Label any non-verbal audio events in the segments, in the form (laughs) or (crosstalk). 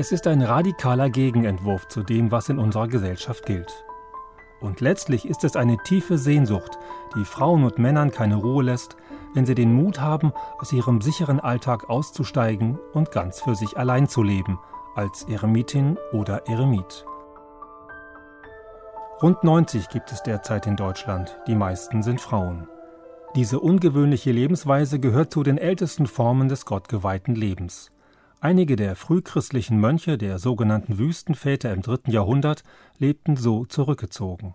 Es ist ein radikaler Gegenentwurf zu dem, was in unserer Gesellschaft gilt. Und letztlich ist es eine tiefe Sehnsucht, die Frauen und Männern keine Ruhe lässt, wenn sie den Mut haben, aus ihrem sicheren Alltag auszusteigen und ganz für sich allein zu leben, als Eremitin oder Eremit. Rund 90 gibt es derzeit in Deutschland, die meisten sind Frauen. Diese ungewöhnliche Lebensweise gehört zu den ältesten Formen des gottgeweihten Lebens. Einige der frühchristlichen Mönche der sogenannten Wüstenväter im dritten Jahrhundert lebten so zurückgezogen.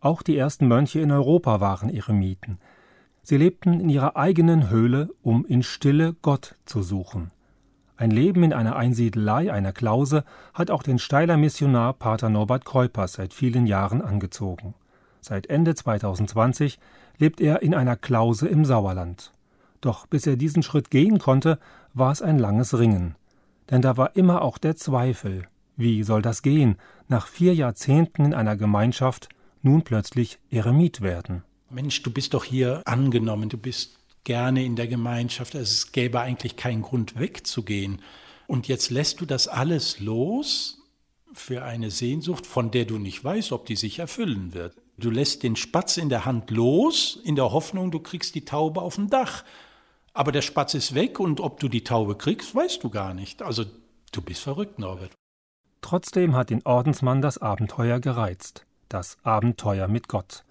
Auch die ersten Mönche in Europa waren Eremiten. Sie lebten in ihrer eigenen Höhle, um in Stille Gott zu suchen. Ein Leben in einer Einsiedelei, einer Klause, hat auch den Steiler Missionar Pater Norbert Keupers seit vielen Jahren angezogen. Seit Ende 2020 lebt er in einer Klause im Sauerland. Doch bis er diesen Schritt gehen konnte, war es ein langes Ringen. Denn da war immer auch der Zweifel. Wie soll das gehen, nach vier Jahrzehnten in einer Gemeinschaft nun plötzlich Eremit werden? Mensch, du bist doch hier angenommen, du bist gerne in der Gemeinschaft, also es gäbe eigentlich keinen Grund wegzugehen. Und jetzt lässt du das alles los für eine Sehnsucht, von der du nicht weißt, ob die sich erfüllen wird. Du lässt den Spatz in der Hand los, in der Hoffnung, du kriegst die Taube auf dem Dach. Aber der Spatz ist weg und ob du die Taube kriegst, weißt du gar nicht. Also du bist verrückt, Norbert. Trotzdem hat den Ordensmann das Abenteuer gereizt. Das Abenteuer mit Gott.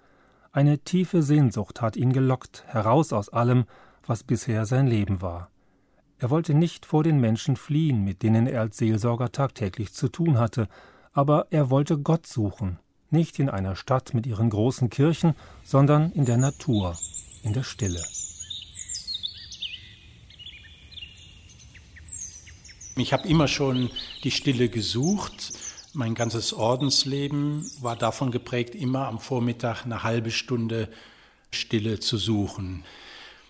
Eine tiefe Sehnsucht hat ihn gelockt, heraus aus allem, was bisher sein Leben war. Er wollte nicht vor den Menschen fliehen, mit denen er als Seelsorger tagtäglich zu tun hatte, aber er wollte Gott suchen, nicht in einer Stadt mit ihren großen Kirchen, sondern in der Natur, in der Stille. Ich habe immer schon die Stille gesucht. Mein ganzes Ordensleben war davon geprägt, immer am Vormittag eine halbe Stunde Stille zu suchen.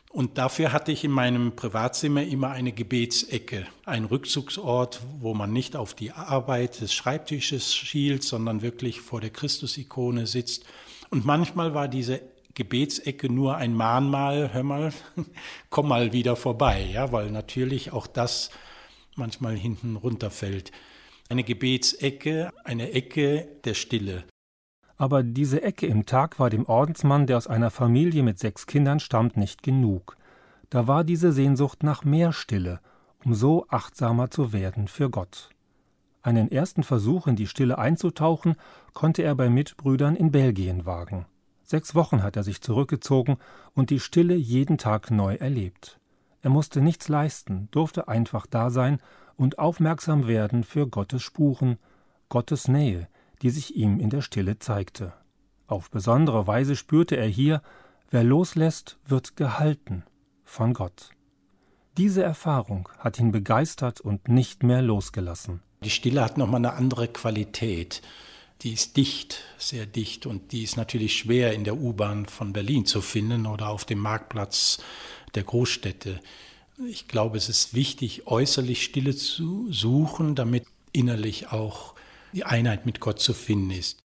Und dafür hatte ich in meinem Privatzimmer immer eine Gebetsecke, ein Rückzugsort, wo man nicht auf die Arbeit des Schreibtisches schielt, sondern wirklich vor der Christusikone sitzt. Und manchmal war diese Gebetsecke nur ein Mahnmal, hör mal, (laughs) komm mal wieder vorbei, ja, weil natürlich auch das manchmal hinten runterfällt. Eine Gebetsecke, eine Ecke der Stille. Aber diese Ecke im Tag war dem Ordensmann, der aus einer Familie mit sechs Kindern stammt, nicht genug. Da war diese Sehnsucht nach mehr Stille, um so achtsamer zu werden für Gott. Einen ersten Versuch in die Stille einzutauchen, konnte er bei Mitbrüdern in Belgien wagen. Sechs Wochen hat er sich zurückgezogen und die Stille jeden Tag neu erlebt. Er musste nichts leisten, durfte einfach da sein und aufmerksam werden für Gottes Spuren, Gottes Nähe, die sich ihm in der Stille zeigte. Auf besondere Weise spürte er hier, wer loslässt, wird gehalten von Gott. Diese Erfahrung hat ihn begeistert und nicht mehr losgelassen. Die Stille hat nochmal eine andere Qualität. Die ist dicht, sehr dicht und die ist natürlich schwer in der U-Bahn von Berlin zu finden oder auf dem Marktplatz der Großstädte. Ich glaube, es ist wichtig, äußerlich Stille zu suchen, damit innerlich auch die Einheit mit Gott zu finden ist.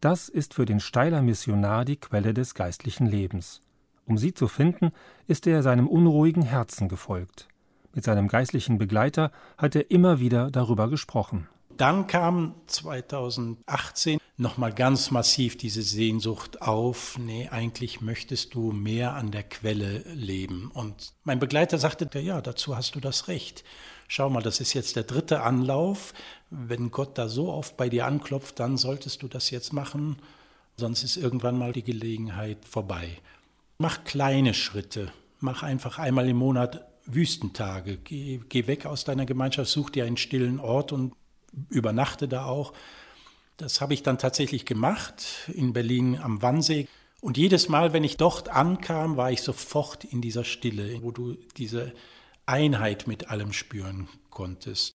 Das ist für den Steiler Missionar die Quelle des geistlichen Lebens. Um sie zu finden, ist er seinem unruhigen Herzen gefolgt. Mit seinem geistlichen Begleiter hat er immer wieder darüber gesprochen. Dann kam 2018 nochmal ganz massiv diese Sehnsucht auf, nee, eigentlich möchtest du mehr an der Quelle leben. Und mein Begleiter sagte, ja, dazu hast du das Recht. Schau mal, das ist jetzt der dritte Anlauf. Wenn Gott da so oft bei dir anklopft, dann solltest du das jetzt machen, sonst ist irgendwann mal die Gelegenheit vorbei. Mach kleine Schritte. Mach einfach einmal im Monat Wüstentage. Geh, geh weg aus deiner Gemeinschaft, such dir einen stillen Ort und übernachte da auch. Das habe ich dann tatsächlich gemacht in Berlin am Wannsee. Und jedes Mal, wenn ich dort ankam, war ich sofort in dieser Stille, wo du diese Einheit mit allem spüren konntest.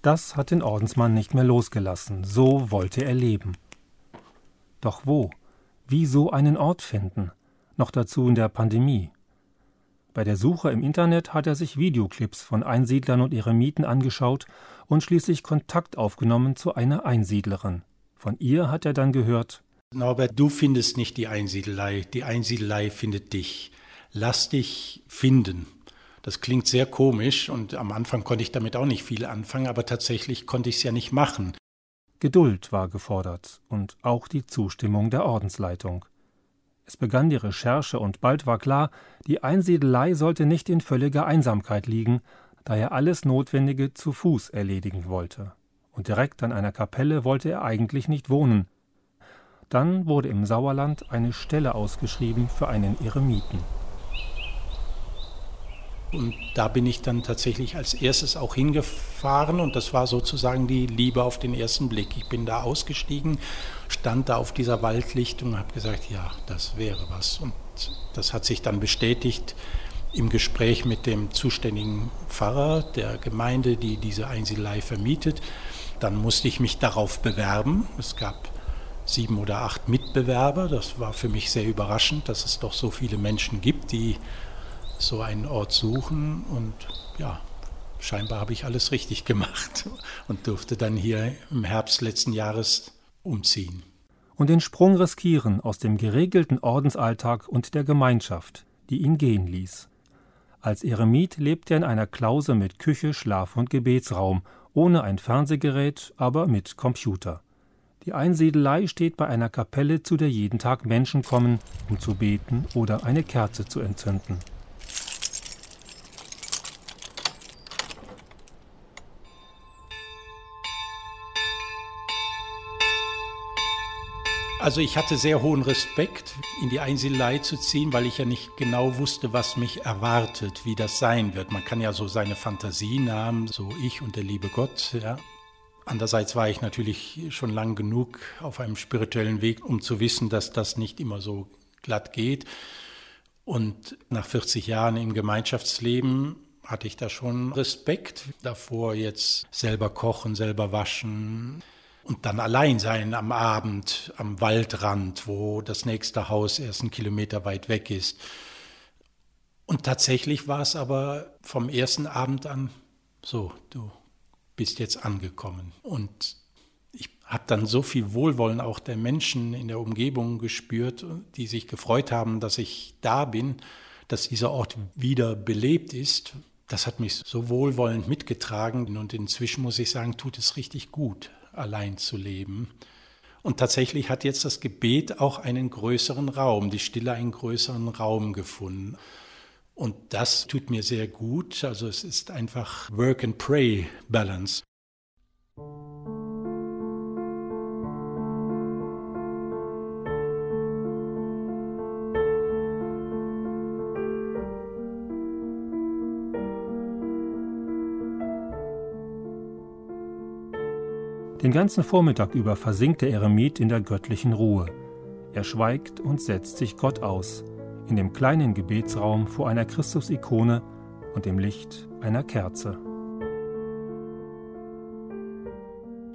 Das hat den Ordensmann nicht mehr losgelassen, so wollte er leben. Doch wo? Wie so einen Ort finden? Noch dazu in der Pandemie. Bei der Suche im Internet hat er sich Videoclips von Einsiedlern und Eremiten angeschaut und schließlich Kontakt aufgenommen zu einer Einsiedlerin. Von ihr hat er dann gehört Norbert, du findest nicht die Einsiedelei, die Einsiedelei findet dich. Lass dich finden. Das klingt sehr komisch und am Anfang konnte ich damit auch nicht viel anfangen, aber tatsächlich konnte ich es ja nicht machen. Geduld war gefordert und auch die Zustimmung der Ordensleitung. Es begann die Recherche und bald war klar, die Einsiedelei sollte nicht in völliger Einsamkeit liegen, da er alles Notwendige zu Fuß erledigen wollte. Und direkt an einer Kapelle wollte er eigentlich nicht wohnen. Dann wurde im Sauerland eine Stelle ausgeschrieben für einen Eremiten. Und da bin ich dann tatsächlich als erstes auch hingefahren und das war sozusagen die Liebe auf den ersten Blick. Ich bin da ausgestiegen, stand da auf dieser Waldlichtung und habe gesagt, ja, das wäre was. Und das hat sich dann bestätigt im Gespräch mit dem zuständigen Pfarrer der Gemeinde, die diese Einsiedelei vermietet. Dann musste ich mich darauf bewerben. Es gab sieben oder acht Mitbewerber. Das war für mich sehr überraschend, dass es doch so viele Menschen gibt, die so einen Ort suchen und ja, scheinbar habe ich alles richtig (laughs) gemacht und durfte dann hier im Herbst letzten Jahres umziehen. Und den Sprung riskieren aus dem geregelten Ordensalltag und der Gemeinschaft, die ihn gehen ließ. Als Eremit lebt er in einer Klause mit Küche, Schlaf und Gebetsraum, ohne ein Fernsehgerät, aber mit Computer. Die Einsiedelei steht bei einer Kapelle, zu der jeden Tag Menschen kommen, um zu beten oder eine Kerze zu entzünden. Also ich hatte sehr hohen Respekt, in die Einsiedelei zu ziehen, weil ich ja nicht genau wusste, was mich erwartet, wie das sein wird. Man kann ja so seine Fantasien haben, so ich und der liebe Gott. Ja. Andererseits war ich natürlich schon lang genug auf einem spirituellen Weg, um zu wissen, dass das nicht immer so glatt geht. Und nach 40 Jahren im Gemeinschaftsleben hatte ich da schon Respekt davor, jetzt selber kochen, selber waschen, und dann allein sein am Abend am Waldrand, wo das nächste Haus erst einen Kilometer weit weg ist. Und tatsächlich war es aber vom ersten Abend an so, du bist jetzt angekommen. Und ich habe dann so viel Wohlwollen auch der Menschen in der Umgebung gespürt, die sich gefreut haben, dass ich da bin, dass dieser Ort wieder belebt ist. Das hat mich so wohlwollend mitgetragen und inzwischen muss ich sagen, tut es richtig gut allein zu leben. Und tatsächlich hat jetzt das Gebet auch einen größeren Raum, die Stille einen größeren Raum gefunden. Und das tut mir sehr gut. Also es ist einfach Work and Pray Balance. Den ganzen Vormittag über versinkt der Eremit in der göttlichen Ruhe. Er schweigt und setzt sich Gott aus, in dem kleinen Gebetsraum vor einer Christusikone und dem Licht einer Kerze.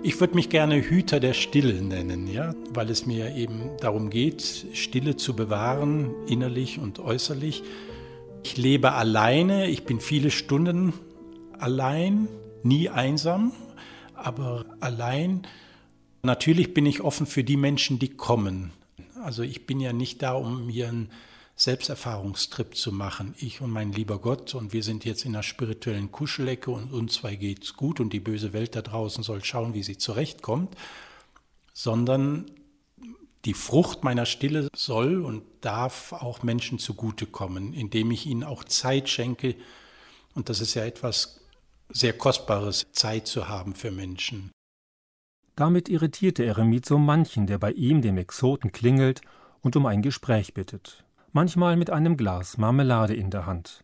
Ich würde mich gerne Hüter der Stille nennen, ja, weil es mir eben darum geht, Stille zu bewahren, innerlich und äußerlich. Ich lebe alleine, ich bin viele Stunden allein, nie einsam, aber allein, natürlich bin ich offen für die Menschen, die kommen. Also ich bin ja nicht da, um mir einen Selbsterfahrungstrip zu machen. Ich und mein lieber Gott und wir sind jetzt in einer spirituellen Kuschelecke und uns zwei geht's gut und die böse Welt da draußen soll schauen, wie sie zurechtkommt, sondern die Frucht meiner Stille soll und darf auch Menschen zugutekommen, indem ich ihnen auch Zeit schenke. Und das ist ja etwas sehr kostbares, Zeit zu haben für Menschen. Damit irritierte Eremit so manchen, der bei ihm dem Exoten klingelt und um ein Gespräch bittet, manchmal mit einem Glas Marmelade in der Hand.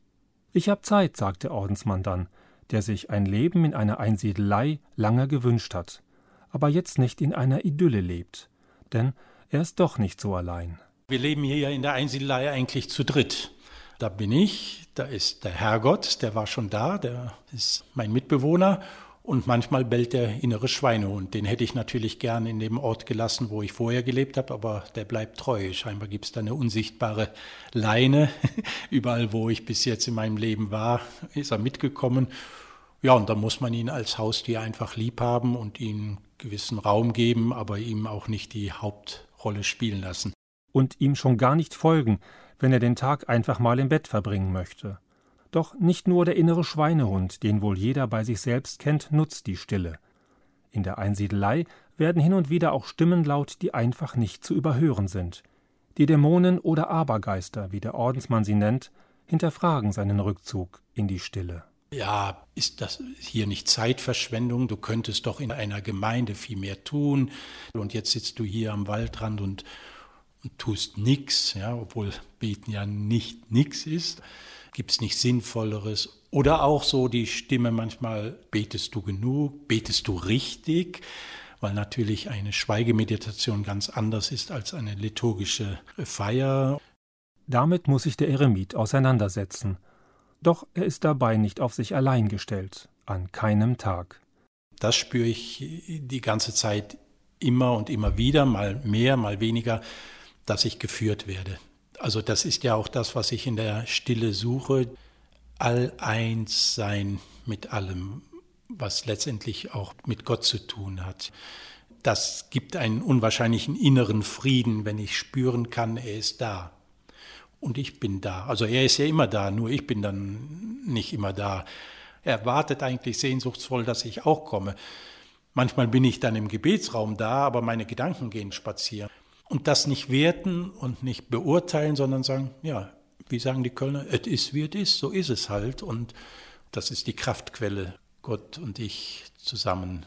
Ich hab Zeit, sagt der Ordensmann dann, der sich ein Leben in einer Einsiedelei lange gewünscht hat, aber jetzt nicht in einer Idylle lebt, denn er ist doch nicht so allein. Wir leben hier ja in der Einsiedelei eigentlich zu dritt. Da bin ich, da ist der Herrgott, der war schon da, der ist mein Mitbewohner und manchmal bellt der innere Schweinehund. Den hätte ich natürlich gern in dem Ort gelassen, wo ich vorher gelebt habe, aber der bleibt treu. Scheinbar gibt es da eine unsichtbare Leine. (laughs) Überall, wo ich bis jetzt in meinem Leben war, ist er mitgekommen. Ja, und da muss man ihn als Haustier einfach lieb haben und ihm gewissen Raum geben, aber ihm auch nicht die Hauptrolle spielen lassen. Und ihm schon gar nicht folgen, wenn er den Tag einfach mal im Bett verbringen möchte. Doch nicht nur der innere Schweinehund, den wohl jeder bei sich selbst kennt, nutzt die Stille. In der Einsiedelei werden hin und wieder auch Stimmen laut, die einfach nicht zu überhören sind. Die Dämonen oder Abergeister, wie der Ordensmann sie nennt, hinterfragen seinen Rückzug in die Stille. Ja, ist das hier nicht Zeitverschwendung? Du könntest doch in einer Gemeinde viel mehr tun. Und jetzt sitzt du hier am Waldrand und, und tust nichts, ja, obwohl Beten ja nicht nichts ist. Gibt es nicht Sinnvolleres? Oder auch so die Stimme manchmal, betest du genug? Betest du richtig? Weil natürlich eine Schweigemeditation ganz anders ist als eine liturgische Feier. Damit muss sich der Eremit auseinandersetzen. Doch er ist dabei nicht auf sich allein gestellt, an keinem Tag. Das spüre ich die ganze Zeit immer und immer wieder, mal mehr, mal weniger, dass ich geführt werde. Also das ist ja auch das, was ich in der Stille suche, all eins sein mit allem, was letztendlich auch mit Gott zu tun hat. Das gibt einen unwahrscheinlichen inneren Frieden, wenn ich spüren kann, er ist da und ich bin da. Also er ist ja immer da, nur ich bin dann nicht immer da. Er wartet eigentlich sehnsuchtsvoll, dass ich auch komme. Manchmal bin ich dann im Gebetsraum da, aber meine Gedanken gehen spazieren. Und das nicht werten und nicht beurteilen, sondern sagen, ja, wie sagen die Kölner, es ist, wie es ist, so ist es halt. Und das ist die Kraftquelle, Gott und ich zusammen.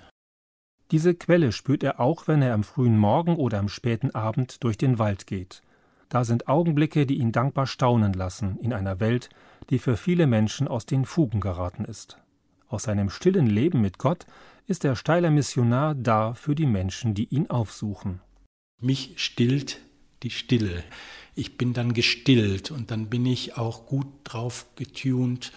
Diese Quelle spürt er auch, wenn er am frühen Morgen oder am späten Abend durch den Wald geht. Da sind Augenblicke, die ihn dankbar staunen lassen in einer Welt, die für viele Menschen aus den Fugen geraten ist. Aus seinem stillen Leben mit Gott ist der steiler Missionar da für die Menschen, die ihn aufsuchen. Mich stillt die Stille. Ich bin dann gestillt und dann bin ich auch gut drauf getunt,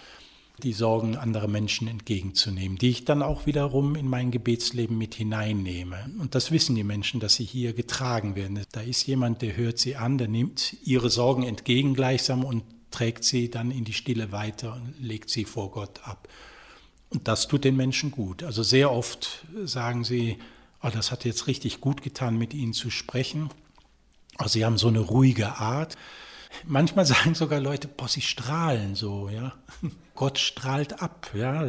die Sorgen anderer Menschen entgegenzunehmen, die ich dann auch wiederum in mein Gebetsleben mit hineinnehme. Und das wissen die Menschen, dass sie hier getragen werden. Da ist jemand, der hört sie an, der nimmt ihre Sorgen entgegen gleichsam und trägt sie dann in die Stille weiter und legt sie vor Gott ab. Und das tut den Menschen gut. Also sehr oft sagen sie, oh, das hat jetzt richtig gut getan, mit ihnen zu sprechen. Also sie haben so eine ruhige Art. Manchmal (laughs) sagen sogar Leute, boah, sie strahlen so, ja. (laughs) Gott strahlt ab, ja.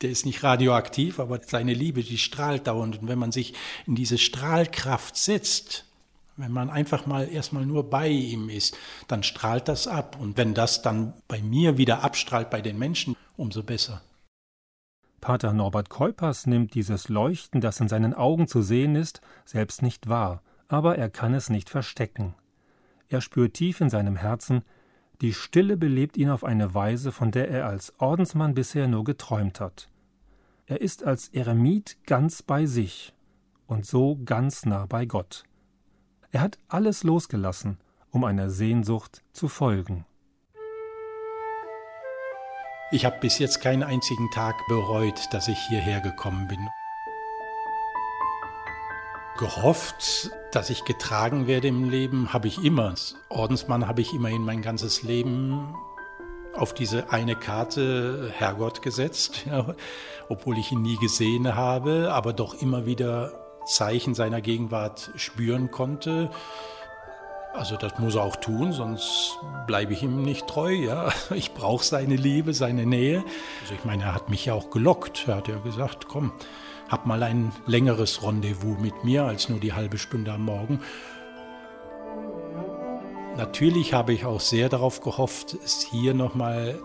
Der ist nicht radioaktiv, aber seine Liebe, die strahlt dauernd. Und wenn man sich in diese Strahlkraft setzt, wenn man einfach mal erstmal nur bei ihm ist, dann strahlt das ab. Und wenn das dann bei mir wieder abstrahlt bei den Menschen, umso besser. Pater Norbert Keupers nimmt dieses Leuchten, das in seinen Augen zu sehen ist, selbst nicht wahr, aber er kann es nicht verstecken. Er spürt tief in seinem Herzen, die Stille belebt ihn auf eine Weise, von der er als Ordensmann bisher nur geträumt hat. Er ist als Eremit ganz bei sich und so ganz nah bei Gott. Er hat alles losgelassen, um einer Sehnsucht zu folgen. Ich habe bis jetzt keinen einzigen Tag bereut, dass ich hierher gekommen bin gehofft, dass ich getragen werde im Leben, habe ich immer. Als Ordensmann habe ich immerhin mein ganzes Leben auf diese eine Karte Herrgott gesetzt, (laughs) ja, obwohl ich ihn nie gesehen habe, aber doch immer wieder Zeichen seiner Gegenwart spüren konnte. Also das muss er auch tun, sonst bleibe ich ihm nicht treu. Ja? (laughs) Ich brauche seine Liebe, seine Nähe. Also ich meine, er hat mich ja auch gelockt. Er hat ja gesagt, komm, hab mal ein längeres Rendezvous mit mir als nur die halbe Stunde am Morgen. Natürlich habe ich auch sehr darauf gehofft, es hier nochmal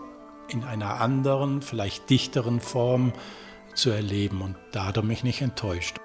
in einer anderen, vielleicht dichteren Form zu erleben und da hat er mich nicht enttäuscht.